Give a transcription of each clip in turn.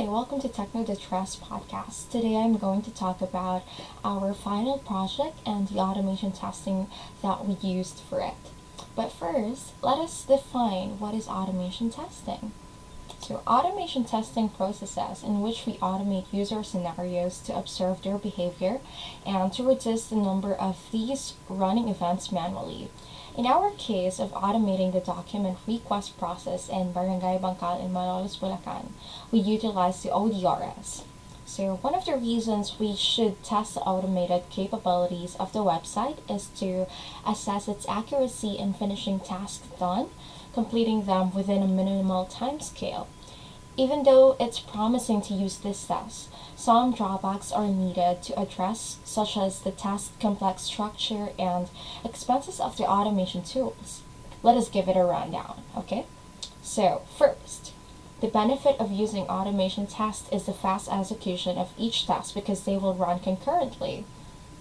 Hi, welcome to Techno Distress podcast. Today I'm going to talk about our final project and the automation testing that we used for it. But first, let us define what is automation testing. So, automation testing processes in which we automate user scenarios to observe their behavior and to reduce the number of these running events manually. In our case of automating the document request process in Barangay Bangkal in Malolos, Bulacan, we utilize the ODRS. So one of the reasons we should test the automated capabilities of the website is to assess its accuracy in finishing tasks done, completing them within a minimal time scale. Even though it's promising to use this test, some drawbacks are needed to address, such as the test complex structure and expenses of the automation tools. Let us give it a rundown, okay? So, first, the benefit of using automation tests is the fast execution of each test because they will run concurrently.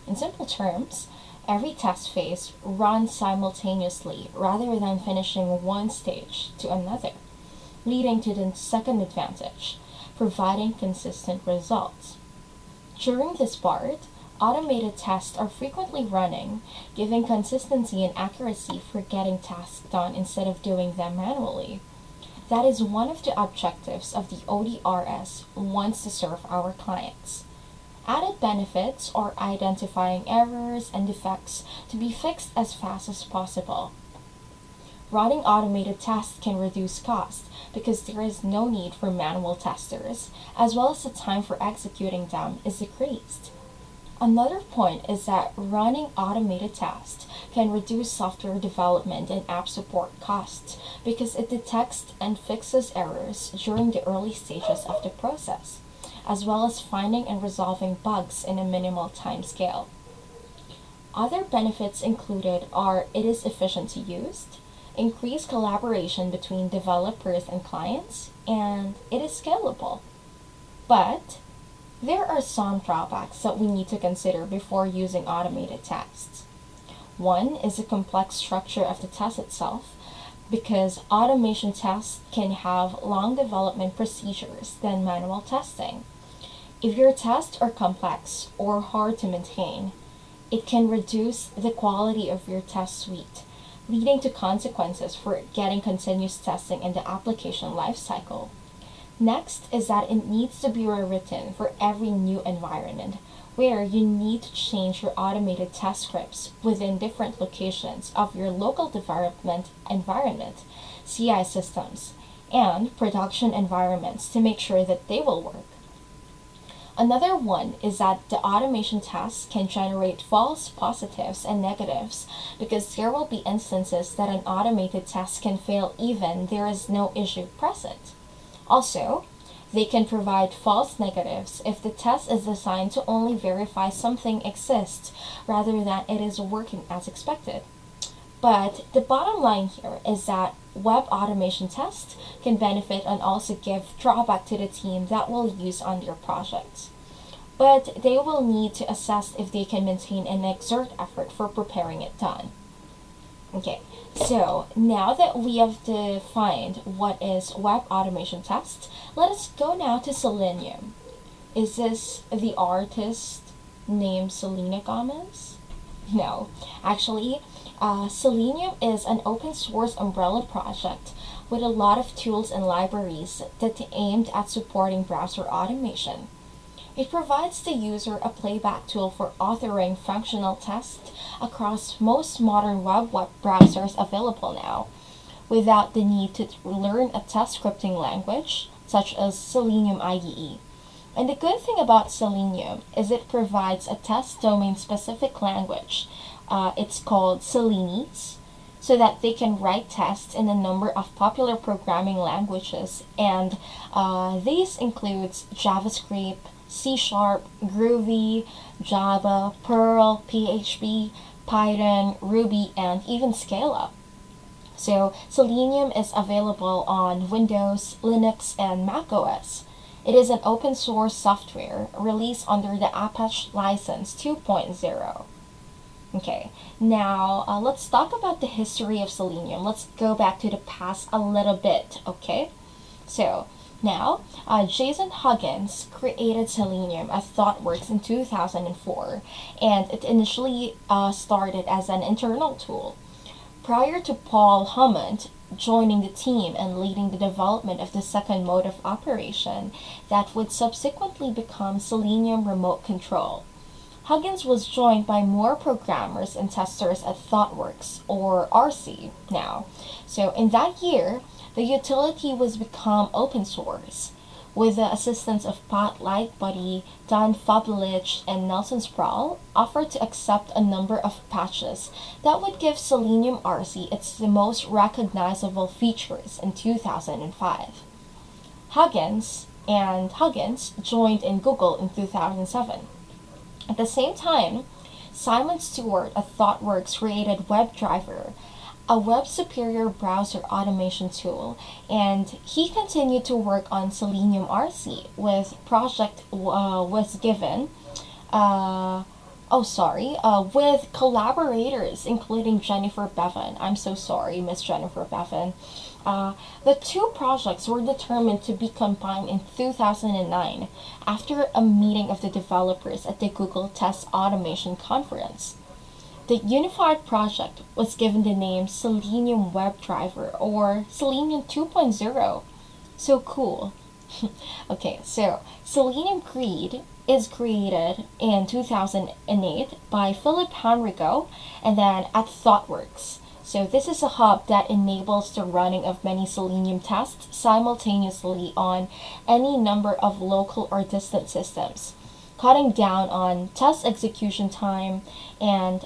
In simple terms, every test phase runs simultaneously rather than finishing one stage to another, leading to the second advantage, providing consistent results. During this part, automated tests are frequently running, giving consistency and accuracy for getting tasks done instead of doing them manually. That is one of the objectives of the ODRS wants to serve our clients. Added benefits are identifying errors and defects to be fixed as fast as possible. Running automated tests can reduce costs because there is no need for manual testers, as well as the time for executing them is decreased. Another point is that running automated tests can reduce software development and app support costs because it detects and fixes errors during the early stages of the process, as well as finding and resolving bugs in a minimal time scale. Other benefits included are it is efficient to use, increased collaboration between developers and clients, and it is scalable. But there are some drawbacks that we need to consider before using automated tests. One is the complex structure of the test itself, because automation tests can have long development procedures than manual testing. If your tests are complex or hard to maintain, it can reduce the quality of your test suite, leading to consequences for getting continuous testing in the application lifecycle. Next is that it needs to be rewritten for every new environment, where you need to change your automated test scripts within different locations of your local development environment, CI systems, and production environments to make sure that they will work. Another one is that the automation tests can generate false positives and negatives because there will be instances that an automated test can fail even there is no issue present. Also, they can provide false negatives if the test is designed to only verify something exists rather than it is working as expected. But the bottom line here is that web automation tests can benefit and also give drawback to the team that will use on your projects. But they will need to assess if they can maintain and exert effort for preparing it done. Okay, so now that we have defined what is web automation test, let us go now to Selenium. Is this the artist named Selena Gomez? No, actually, uh, Selenium is an open source umbrella project with a lot of tools and libraries that aimed at supporting browser automation. It provides the user a playback tool for authoring functional tests across most modern web, web browsers available now, without the need to learn a test scripting language such as Selenium IDE. And the good thing about Selenium is it provides a test domain specific language. Uh, it's called Selenese, so that they can write tests in a number of popular programming languages. And uh, these includes JavaScript, C Sharp, Groovy, Java, Perl, PHP, Python, Ruby, and even Scala. So Selenium is available on Windows, Linux, and macOS. It is an open source software released under the Apache License 2.0. Okay, now uh, let's talk about the history of Selenium. Let's go back to the past a little bit, okay? So, Now, uh, Jason Huggins created Selenium at ThoughtWorks in 2004, and it initially uh, started as an internal tool. Prior to Paul Hammond joining the team and leading the development of the second mode of operation that would subsequently become Selenium Remote Control. Huggins was joined by more programmers and testers at ThoughtWorks, or RC now. So in that year, the utility was become open source with the assistance of Pat Lightbody, Dan Fabulich, and Nelson Sproul, offered to accept a number of patches that would give Selenium RC its most recognizable features in 2005. Huggins and Huggins joined in Google in 2007. At the same time, Simon Stewart of ThoughtWorks created WebDriver, a web superior browser automation tool, and he continued to work on Selenium RC with project uh, was given. Uh, oh, sorry, uh, with collaborators including Jennifer Bevan. I'm so sorry, Miss Jennifer Bevan. Uh, the two projects were determined to be combined in 2009 after a meeting of the developers at the Google Test Automation Conference. The unified project was given the name Selenium WebDriver or Selenium 2.0. So cool. okay, so Selenium Grid is created in 2008 by Philip Hanrigou and then at ThoughtWorks. So this is a hub that enables the running of many Selenium tests simultaneously on any number of local or distant systems, cutting down on test execution time and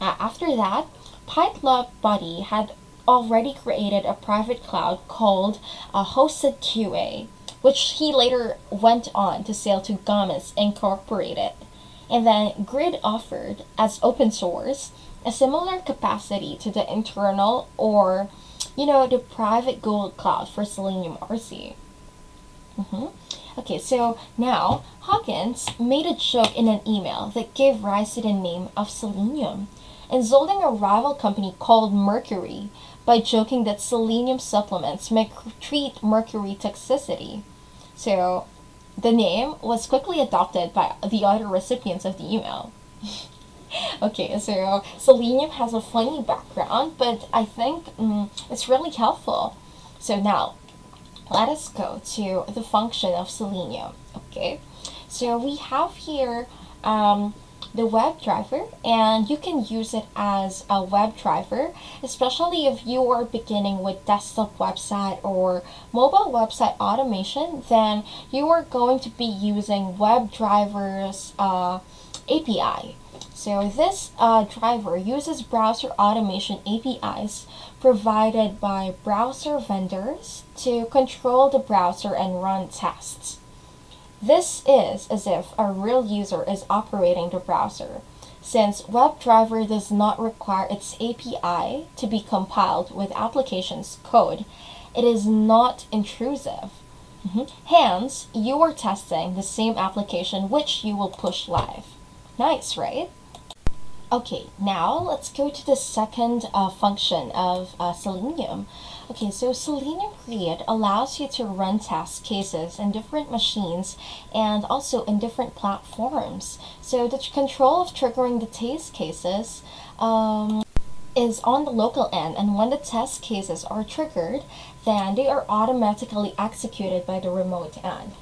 uh, after that, Patrick Lightbody had already created a private cloud called uh, Hosted QA, which he later went on to sell to Gomez Incorporated. And then Grid offered, as open source, a similar capacity to the internal or, you know, the private gold Cloud for Selenium RC. Mm-hmm. Okay, so now Huggins made a joke in an email that gave rise to the name of Selenium insulting a rival company called Mercury by joking that selenium supplements may treat mercury toxicity. So, the name was quickly adopted by the other recipients of the email. okay, so selenium has a funny background, but I think um, it's really helpful. So now, let us go to the function of selenium. Okay, so we have here um, the WebDriver and you can use it as a WebDriver especially if you are beginning with desktop website or mobile website automation then you are going to be using WebDriver's uh, API so this uh, driver uses browser automation APIs provided by browser vendors to control the browser and run tests this is as if a real user is operating the browser, since WebDriver does not require its API to be compiled with application's code. It is not intrusive. Mm-hmm. Hence, you are testing the same application which you will push live. Nice, right? Okay, now let's go to the second uh, function of uh, Selenium. Okay, so Selenium Grid allows you to run test cases in different machines and also in different platforms. So the control of triggering the test cases um, is on the local end and when the test cases are triggered, then they are automatically executed by the remote end.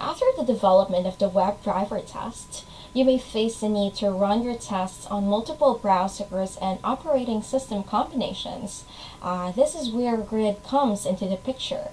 After the development of the WebDriver test, you may face the need to run your tests on multiple browsers and operating system combinations. Uh, this is where Grid comes into the picture.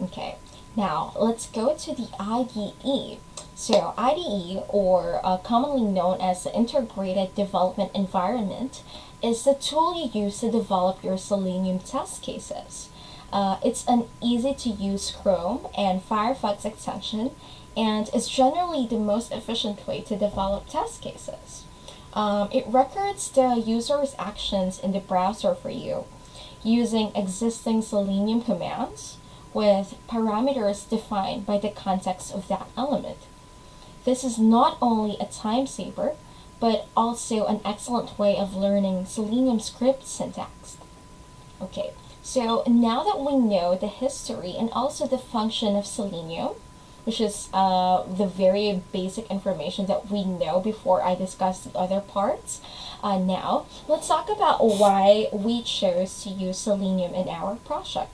Okay, now let's go to the IDE. So IDE, or uh, commonly known as the Integrated Development Environment, is the tool you use to develop your Selenium test cases. Uh, it's an easy to use Chrome and Firefox extension and is generally the most efficient way to develop test cases. Um, it records the user's actions in the browser for you using existing Selenium commands with parameters defined by the context of that element. This is not only a time saver, but also an excellent way of learning Selenium script syntax. Okay, So now that we know the history and also the function of selenium, which is uh, the very basic information that we know before I discuss the other parts. Uh, now, let's talk about why we chose to use Selenium in our project.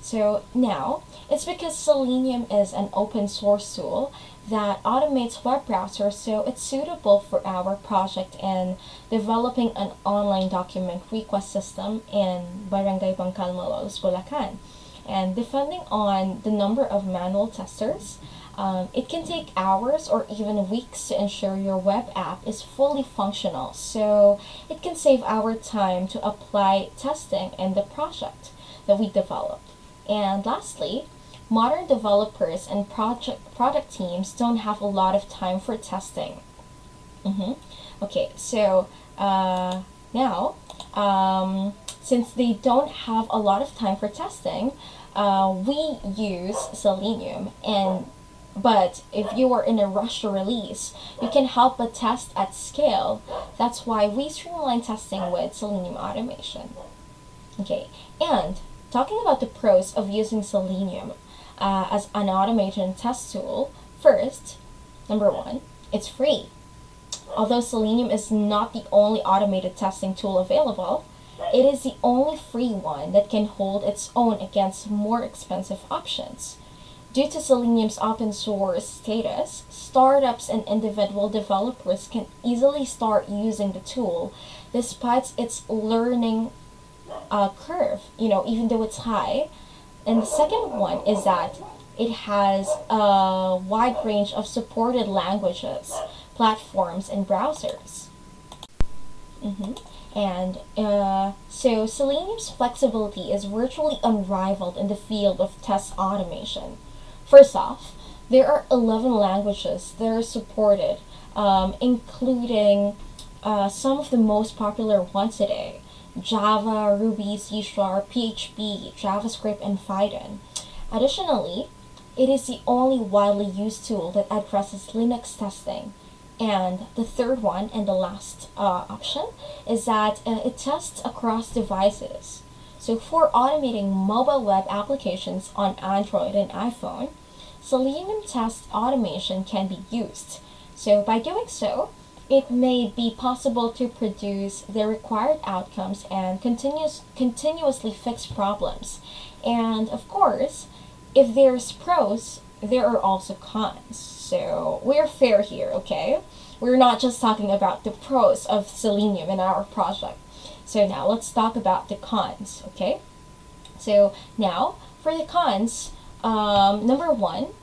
So now, it's because Selenium is an open source tool that automates web browsers, so it's suitable for our project in developing an online document request system in Barangay Bangkal, Malolos, Bulacan. And depending on the number of manual testers, um, it can take hours or even weeks to ensure your web app is fully functional, so it can save our time to apply testing in the project that we developed. And lastly, modern developers and project product teams don't have a lot of time for testing. Mm-hmm. Okay, so uh, now, um, since they don't have a lot of time for testing, uh, we use Selenium and but if you are in a rush to release, you can help but test at scale. That's why we streamline testing with Selenium automation. Okay, and talking about the pros of using Selenium uh, as an automation test tool, first, number one, it's free. Although Selenium is not the only automated testing tool available, it is the only free one that can hold its own against more expensive options. Due to Selenium's open source status, startups and individual developers can easily start using the tool despite its learning uh, curve, you know, even though it's high. And the second one is that it has a wide range of supported languages, platforms, and browsers. Mm-hmm. And uh, so Selenium's flexibility is virtually unrivaled in the field of test automation. First off, there are 11 languages that are supported, um, including uh, some of the most popular ones today Java, Ruby, C Sharp, PHP, JavaScript, and Python. Additionally, it is the only widely used tool that addresses Linux testing. And the third one and the last uh, option is that uh, it tests across devices. So for automating mobile web applications on Android and iPhone, Selenium test automation can be used. So by doing so, it may be possible to produce the required outcomes and continuous, continuously fix problems. And of course, if there's pros, there are also cons. So we're fair here, okay? We're not just talking about the pros of Selenium in our project. So now let's talk about the cons, okay? So now for the cons, um, number one,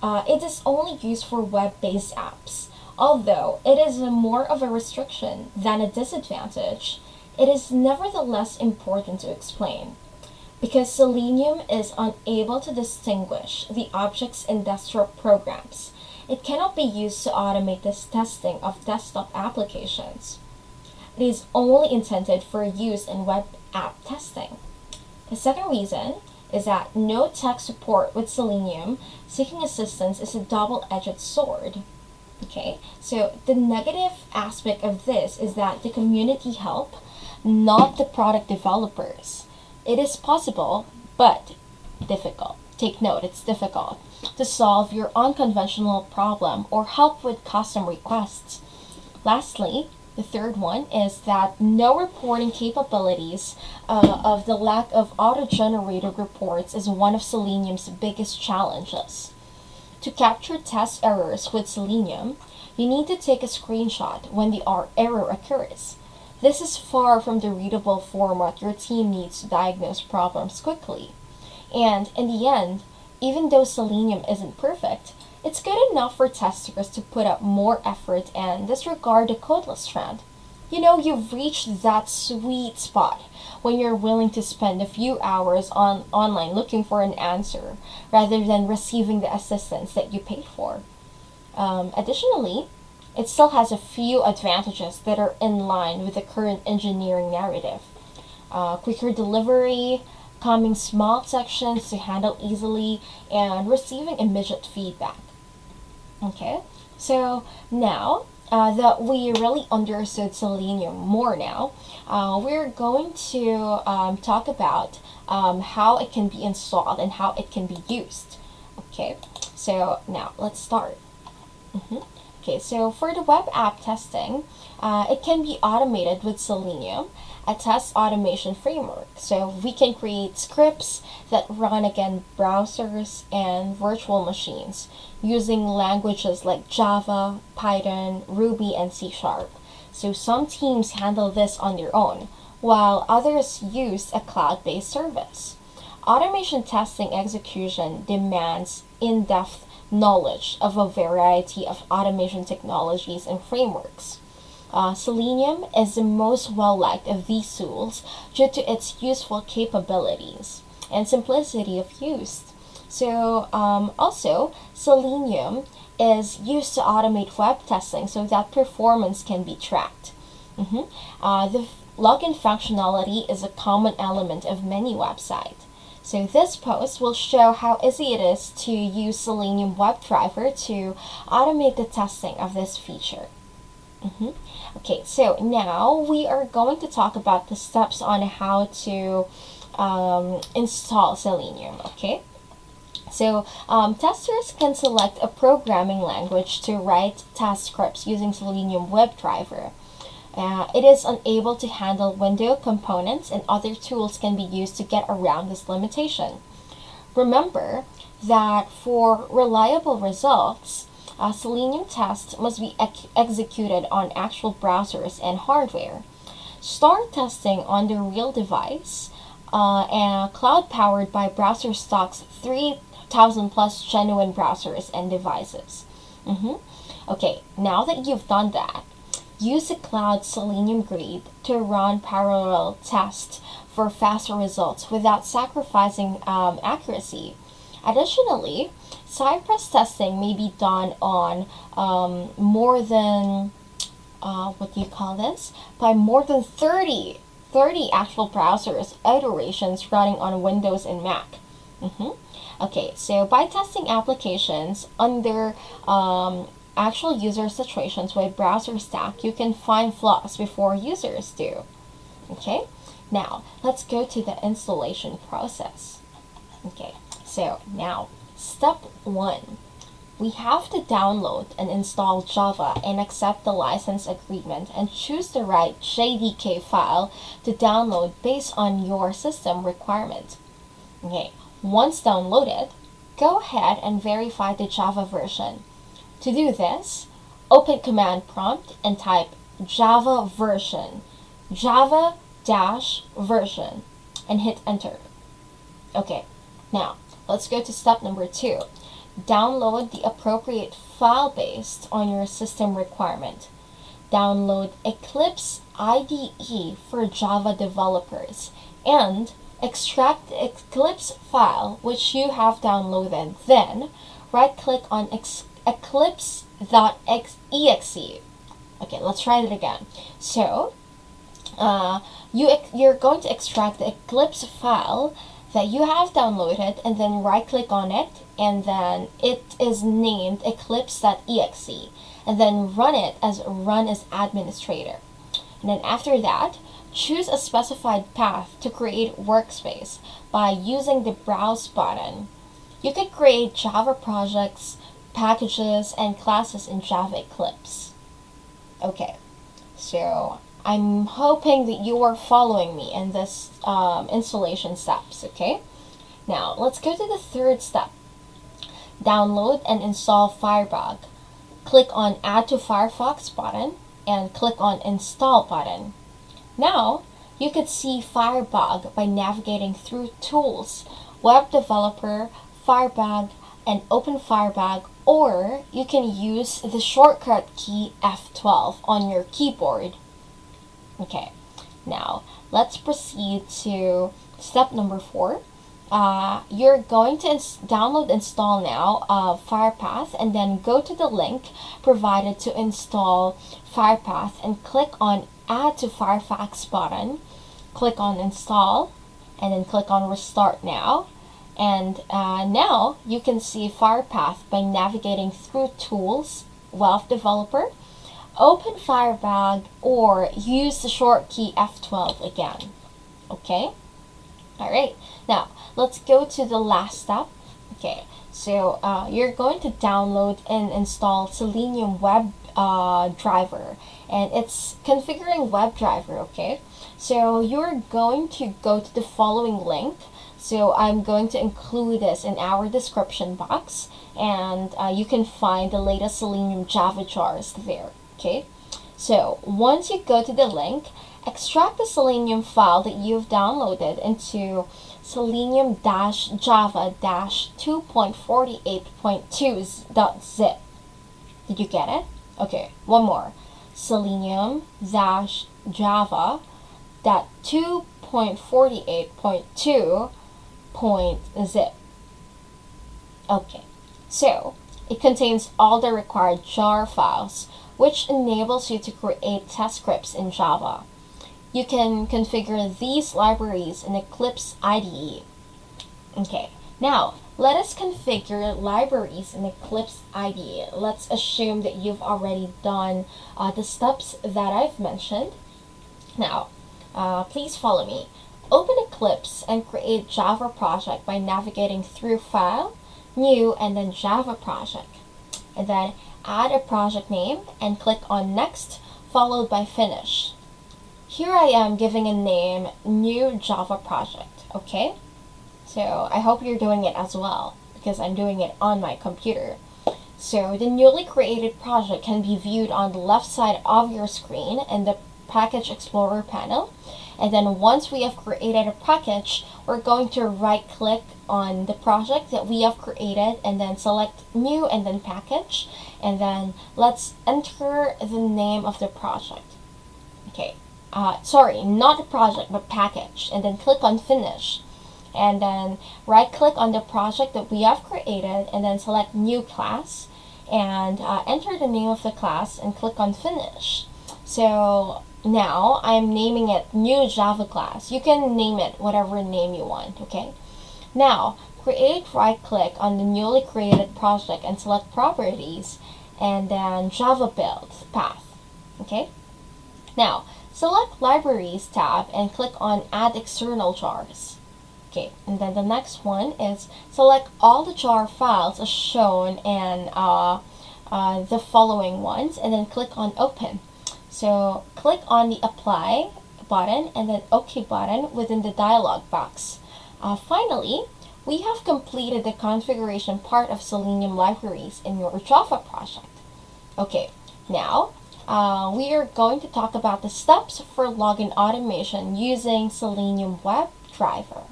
uh, it is only used for web-based apps. Although it is more of a restriction than a disadvantage, it is nevertheless important to explain. Because Selenium is unable to distinguish the object's industrial programs, it cannot be used to automate this testing of desktop applications. It is only intended for use in web app testing. The second reason is that no tech support with Selenium seeking assistance is a double-edged sword. Okay, so the negative aspect of this is that the community help, not the product developers. It is possible, but difficult. Take note, it's difficult to solve your unconventional problem or help with custom requests. Lastly, the third one is that no reporting capabilities uh, of the lack of auto-generated reports is one of Selenium's biggest challenges. To capture test errors with Selenium, you need to take a screenshot when the error occurs. This is far from the readable format your team needs to diagnose problems quickly. And in the end, even though Selenium isn't perfect, it's good enough for testers to put up more effort and disregard the codeless trend. You know, you've reached that sweet spot when you're willing to spend a few hours on online looking for an answer rather than receiving the assistance that you paid for. Um, additionally, it still has a few advantages that are in line with the current engineering narrative. Uh, quicker delivery, coming small sections to handle easily, and receiving immediate feedback. Okay, so now uh, that we really understood Selenium more now, uh, we're going to um, talk about um, how it can be installed and how it can be used. Okay, so now let's start. Mm -hmm. Okay, so for the web app testing, uh, it can be automated with Selenium, a test automation framework. So we can create scripts that run against browsers and virtual machines using languages like Java, Python, Ruby, and C Sharp. So some teams handle this on their own, while others use a cloud-based service. Automation testing execution demands in-depth knowledge of a variety of automation technologies and frameworks. Uh, Selenium is the most well-liked of these tools due to its useful capabilities and simplicity of use. So um, also, Selenium is used to automate web testing so that performance can be tracked. Mm -hmm. uh, the login functionality is a common element of many websites. So this post will show how easy it is to use Selenium WebDriver to automate the testing of this feature. Mm -hmm. Okay, so now we are going to talk about the steps on how to um, install Selenium, okay? So um, testers can select a programming language to write test scripts using Selenium WebDriver. Uh, it is unable to handle window components and other tools can be used to get around this limitation. Remember that for reliable results, a Selenium test must be ex executed on actual browsers and hardware. Start testing on the real device uh, and cloud powered by BrowserStack's 3000 plus genuine browsers and devices. Mm -hmm. Okay, now that you've done that, Use a cloud Selenium grid to run parallel tests for faster results without sacrificing um, accuracy. Additionally, Cypress testing may be done on um, more than, uh, what do you call this? By more than 30, 30 actual browsers iterations running on Windows and Mac. Mm -hmm. Okay, so by testing applications under um, actual user situations with BrowserStack, you can find flaws before users do. Okay, now let's go to the installation process. Okay, so now step one. We have to download and install Java and accept the license agreement and choose the right JDK file to download based on your system requirement. Okay, once downloaded, go ahead and verify the Java version. To do this, open command prompt and type java version, java dash version, and hit enter. Okay, now let's go to step number two. Download the appropriate file based on your system requirement. Download Eclipse IDE for Java developers and extract the Eclipse file which you have downloaded. Then, right click on eclipse.exe. Okay, let's try it again. So, uh, you you're going to extract the Eclipse file that you have downloaded and then right click on it and then it is named eclipse.exe and then run it as run as administrator. And then after that, choose a specified path to create workspace by using the browse button. You can create Java projects packages and classes in Java Eclipse. Okay, so I'm hoping that you are following me in this um, installation steps, okay? Now, let's go to the third step. Download and install Firebug. Click on Add to Firefox button and click on Install button. Now, you could see Firebug by navigating through Tools, Web Developer, Firebug, and Open Firebug or you can use the shortcut key F12 on your keyboard. Okay, now let's proceed to step number four. Uh, you're going to ins download install now uh, Firepath and then go to the link provided to install Firepath and click on add to Firefox button. Click on install and then click on restart now and uh, now you can see Firepath by navigating through Tools, Web Developer, open Firebug or use the short key F12 again. Okay? Alright, now let's go to the last step. Okay, so uh, you're going to download and install Selenium Web uh, Driver and it's configuring WebDriver, okay? So you're going to go to the following link. So I'm going to include this in our description box and uh, you can find the latest Selenium Java jars there, okay? So once you go to the link, extract the Selenium file that you've downloaded into selenium-java-2.48.2.zip. Did you get it? Okay, one more. Selenium dash Java dot 2.48.2 point zip. Okay, so it contains all the required jar files, which enables you to create test scripts in Java. You can configure these libraries in Eclipse IDE. Okay, now let us configure libraries in Eclipse IDE. Let's assume that you've already done uh, the steps that I've mentioned. Now, uh, please follow me. Open Eclipse and create Java project by navigating through File, New, and then Java project. And then add a project name and click on Next, followed by Finish. Here I am giving a name, New Java project, okay? So I hope you're doing it as well because I'm doing it on my computer. So the newly created project can be viewed on the left side of your screen in the Package Explorer panel. And then once we have created a package, we're going to right click on the project that we have created and then select new and then package. And then let's enter the name of the project. Okay, uh, sorry, not the project, but package. And then click on finish. And then right click on the project that we have created and then select new class. And uh, enter the name of the class and click on finish. So now I'm naming it new Java class. You can name it whatever name you want okay? Now create right click on the newly created project and select properties and then Java build path okay now select libraries tab and click on add external jars Okay, and then the next one is select all the jar files as shown in uh, uh, the following ones and then click on open. So click on the apply button and then OK button within the dialog box. Uh, finally, we have completed the configuration part of Selenium libraries in your Java project. Okay, now uh, we are going to talk about the steps for login automation using Selenium WebDriver.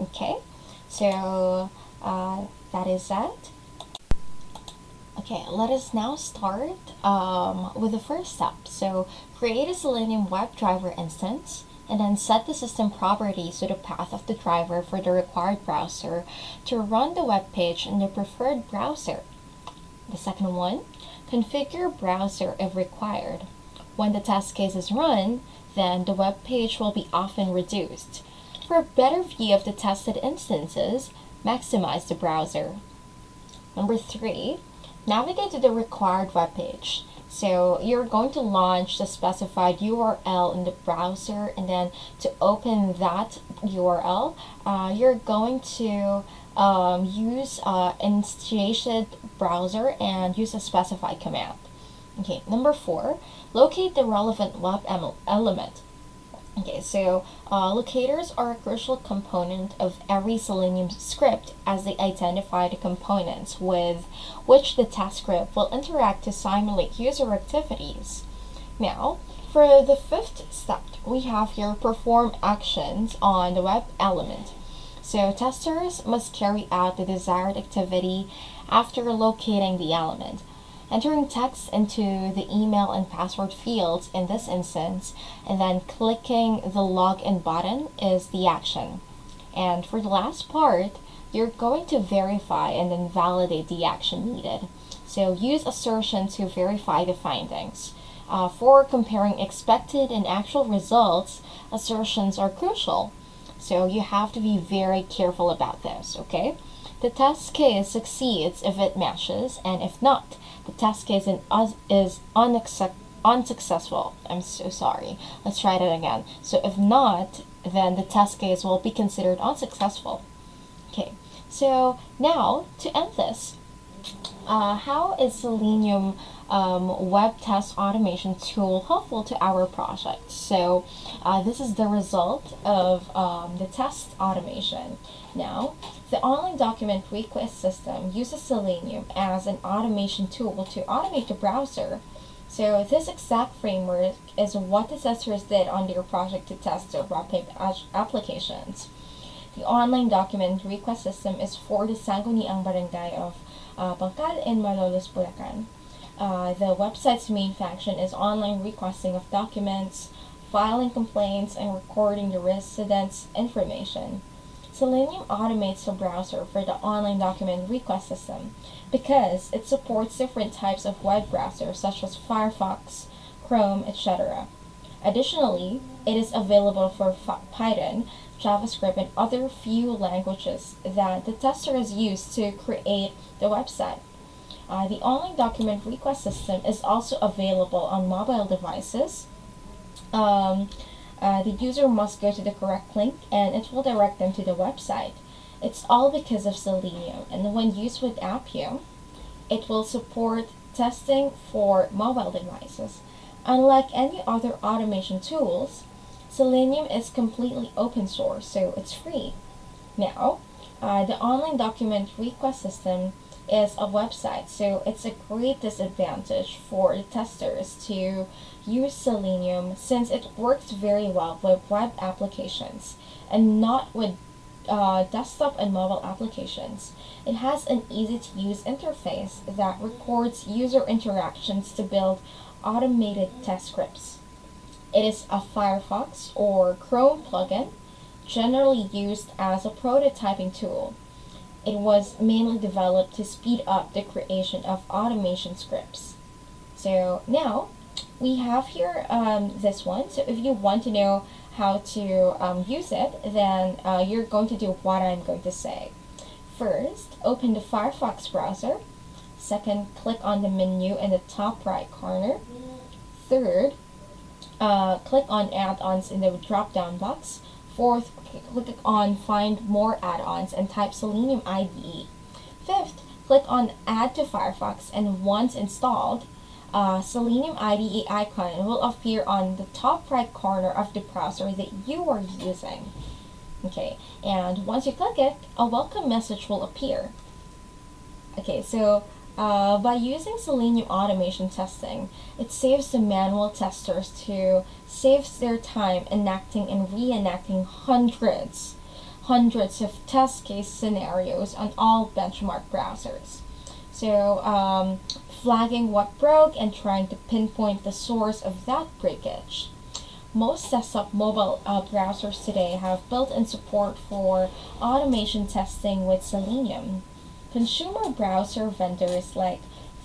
Okay, so uh, that is that. Okay, let us now start um, with the first step. So create a Selenium WebDriver instance and then set the system properties to the path of the driver for the required browser to run the web page in the preferred browser. The second one, configure browser if required. When the test case is run, then the web page will be often reduced. For a better view of the tested instances, maximize the browser. Number three, navigate to the required web page. So you're going to launch the specified URL in the browser and then to open that URL, uh, you're going to um, use uh, instantiated browser and use a specified command. Okay, number four, locate the relevant web element. Okay, so uh, locators are a crucial component of every Selenium script as they identify the components with which the test script will interact to simulate user activities. Now, for the fifth step, we have here perform actions on the web element. So testers must carry out the desired activity after locating the element. Entering text into the email and password fields in this instance, and then clicking the login button is the action. And for the last part, you're going to verify and then validate the action needed. So use assertion to verify the findings. Uh, for comparing expected and actual results, assertions are crucial. So you have to be very careful about this, okay? The test case succeeds if it matches, and if not, the test case is unsuccessful. I'm so sorry. Let's try that again. So if not, then the test case will be considered unsuccessful. Okay, so now to end this, uh, how is Selenium um, web test automation tool helpful to our project? So uh, this is the result of um, the test automation. Now, the online document request system uses Selenium as an automation tool to automate the browser. So this exact framework is what the testers did on their project to test their web applications. The online document request system is for the Sangguniang Barangay of uh, Bangkal in Malolos, Bulacan. Uh, the website's main function is online requesting of documents, filing complaints, and recording the residents' information. Selenium automates the browser for the online document request system because it supports different types of web browsers such as Firefox, Chrome, etc. Additionally, it is available for Python, JavaScript, and other few languages that the tester has used to create the website. Uh, the online document request system is also available on mobile devices. Um, uh, the user must go to the correct link and it will direct them to the website. It's all because of Selenium, and when used with Appium, it will support testing for mobile devices. Unlike any other automation tools, Selenium is completely open source, so it's free. Now, uh, the online document request system is a website, so it's a great disadvantage for testers to use Selenium since it works very well with web applications and not with uh, desktop and mobile applications. It has an easy to use interface that records user interactions to build automated test scripts. It is a Firefox or Chrome plugin, generally used as a prototyping tool. It was mainly developed to speed up the creation of automation scripts. So now we have here um, this one. So if you want to know how to um, use it, then uh, you're going to do what I'm going to say. First, open the Firefox browser. Second, click on the menu in the top right corner. Third, uh, click on add-ons in the drop-down box. Fourth, click on find more add-ons and type Selenium IDE. Fifth, click on add to Firefox and once installed, uh, Selenium IDE icon will appear on the top right corner of the browser that you are using. Okay, and once you click it, a welcome message will appear. Okay, so uh, by using Selenium automation testing, it saves the manual testers to saves their time enacting and reenacting hundreds, hundreds of test case scenarios on all benchmark browsers. So um, flagging what broke and trying to pinpoint the source of that breakage. Most desktop mobile uh, browsers today have built-in support for automation testing with Selenium. Consumer browser vendors like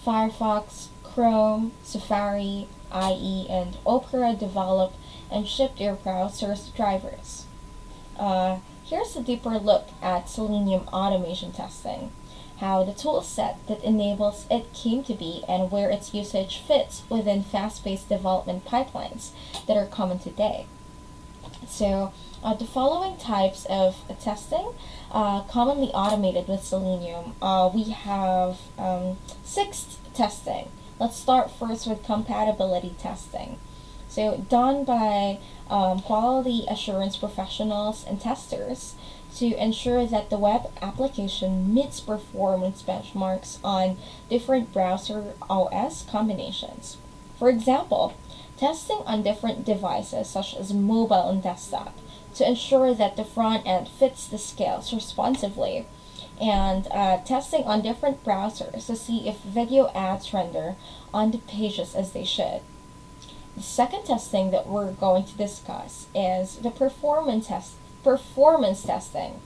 Firefox, Chrome, Safari, IE, and Opera develop and ship their browser's drivers. Uh, here's a deeper look at Selenium automation testing how the tool set that enables it came to be and where its usage fits within fast-paced development pipelines that are common today. So uh, the following types of testing uh, commonly automated with Selenium, uh, we have um, six testing. Let's start first with compatibility testing. So done by um, quality assurance professionals and testers to ensure that the web application meets performance benchmarks on different browser OS combinations. For example, testing on different devices such as mobile and desktop to ensure that the front end fits the scales responsively and uh, testing on different browsers to see if video ads render on the pages as they should. The second testing that we're going to discuss is the performance test performance testing.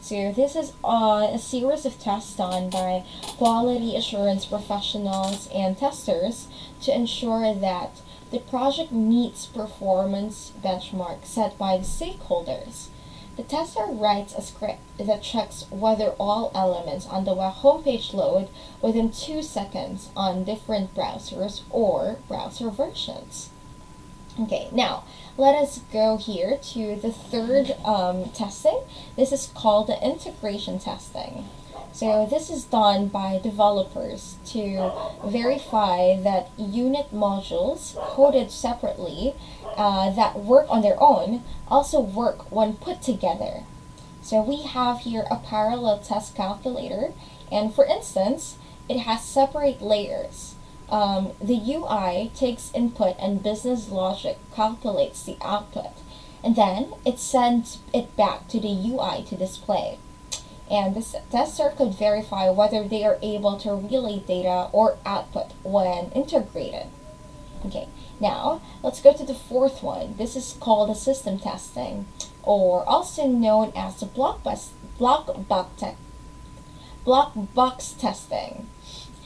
So this is uh, a series of tests done by quality assurance professionals and testers to ensure that the project meets performance benchmarks set by the stakeholders. the tester writes a script that checks whether all elements on the web homepage load within two seconds on different browsers or browser versions. Okay, now let us go here to the third um, testing. This is called the integration testing. So this is done by developers to verify that unit modules coded separately uh, that work on their own also work when put together. So we have here a parallel test calculator and for instance, it has separate layers. Um, the UI takes input and business logic calculates the output and then it sends it back to the UI to display and the tester could verify whether they are able to relay data or output when integrated. Okay, now let's go to the fourth one. This is called the system testing, or also known as the block, bus, block, te- block box testing.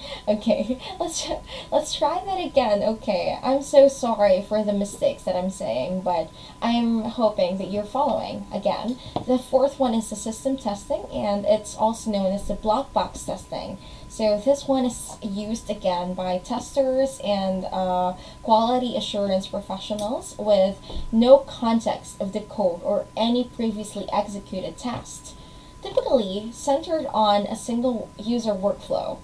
Okay, let's let's try that again. Okay, I'm so sorry for the mistakes that I'm saying, but I'm hoping that you're following. Again, the fourth one is the system testing, and it's also known as the block box testing. So this one is used again by testers and uh, quality assurance professionals with no context of the code or any previously executed test, typically centered on a single user workflow.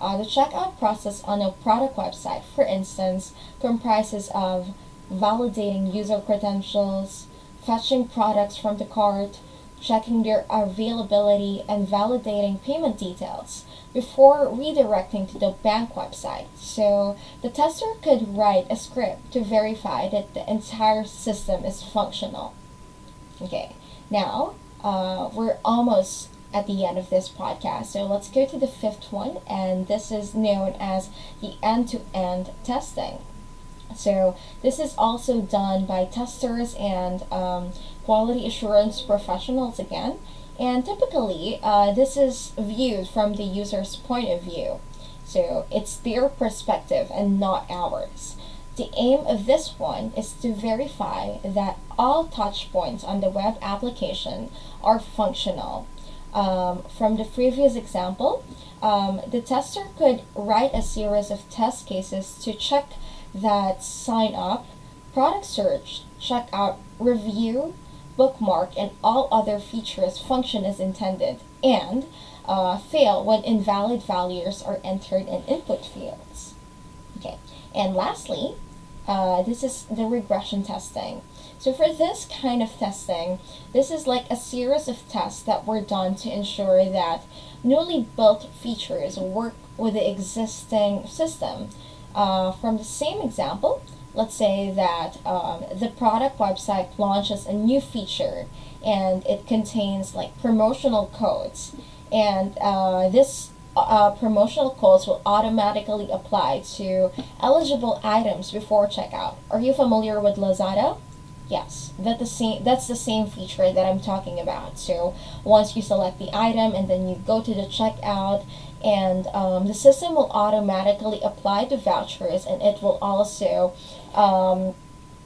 Uh, the checkout process on a product website, for instance, comprises of validating user credentials, fetching products from the cart, checking their availability, and validating payment details before redirecting to the bank website. So the tester could write a script to verify that the entire system is functional. Okay, now uh, we're almost at the end of this podcast. So let's go to the fifth one, and this is known as the end to end testing. So this is also done by testers and um, quality assurance professionals again. And typically, uh, this is viewed from the user's point of view. So it's their perspective and not ours. The aim of this one is to verify that all touch points on the web application are functional um, from the previous example, um, the tester could write a series of test cases to check that sign up, product search, checkout, review, bookmark, and all other features function as intended, and uh, fail when invalid values are entered in input fields. Okay, and lastly, uh, this is the regression testing. So for this kind of testing, this is like a series of tests that were done to ensure that newly built features work with the existing system. Uh, from the same example, let's say that um, the product website launches a new feature and it contains like promotional codes and uh, this uh, promotional codes will automatically apply to eligible items before checkout. Are you familiar with Lazada? Yes, that the same. That's the same feature that I'm talking about. So once you select the item and then you go to the checkout, and um, the system will automatically apply the vouchers, and it will also um,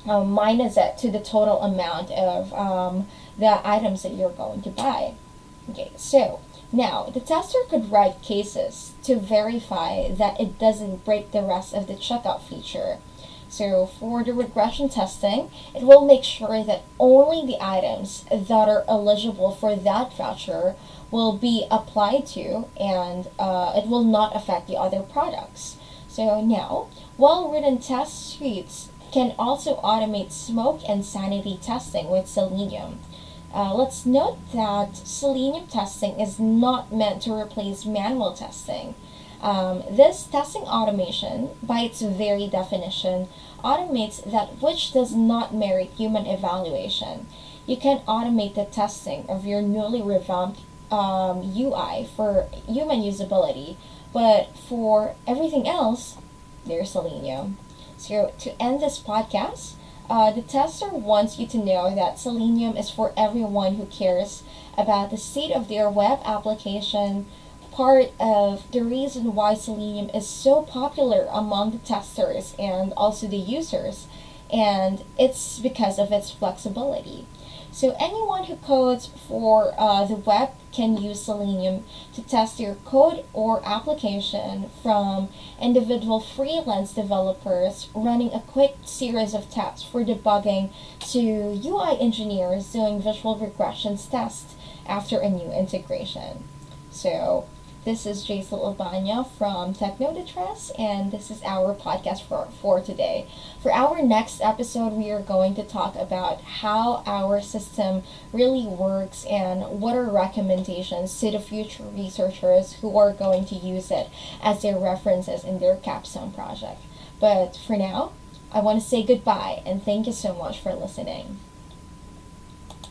uh, minus it to the total amount of um, the items that you're going to buy. Okay, so now the tester could write cases to verify that it doesn't break the rest of the checkout feature. So for the regression testing, it will make sure that only the items that are eligible for that voucher will be applied to and uh, it will not affect the other products. So now, well-written test suites can also automate smoke and sanity testing with Selenium. Uh, let's note that Selenium testing is not meant to replace manual testing. Um, this testing automation, by its very definition, automates that which does not merit human evaluation. You can automate the testing of your newly revamped um, UI for human usability, but for everything else, there's Selenium. So to end this podcast, uh, the tester wants you to know that Selenium is for everyone who cares about the state of their web application, part of the reason why Selenium is so popular among the testers and also the users, and it's because of its flexibility. So anyone who codes for uh, the web can use Selenium to test your code or application from individual freelance developers running a quick series of tests for debugging to UI engineers doing visual regressions tests after a new integration. So this is Jason Albania from Technodetress, and this is our podcast for, for today. For our next episode, we are going to talk about how our system really works and what are recommendations to the future researchers who are going to use it as their references in their capstone project. But for now, I want to say goodbye and thank you so much for listening.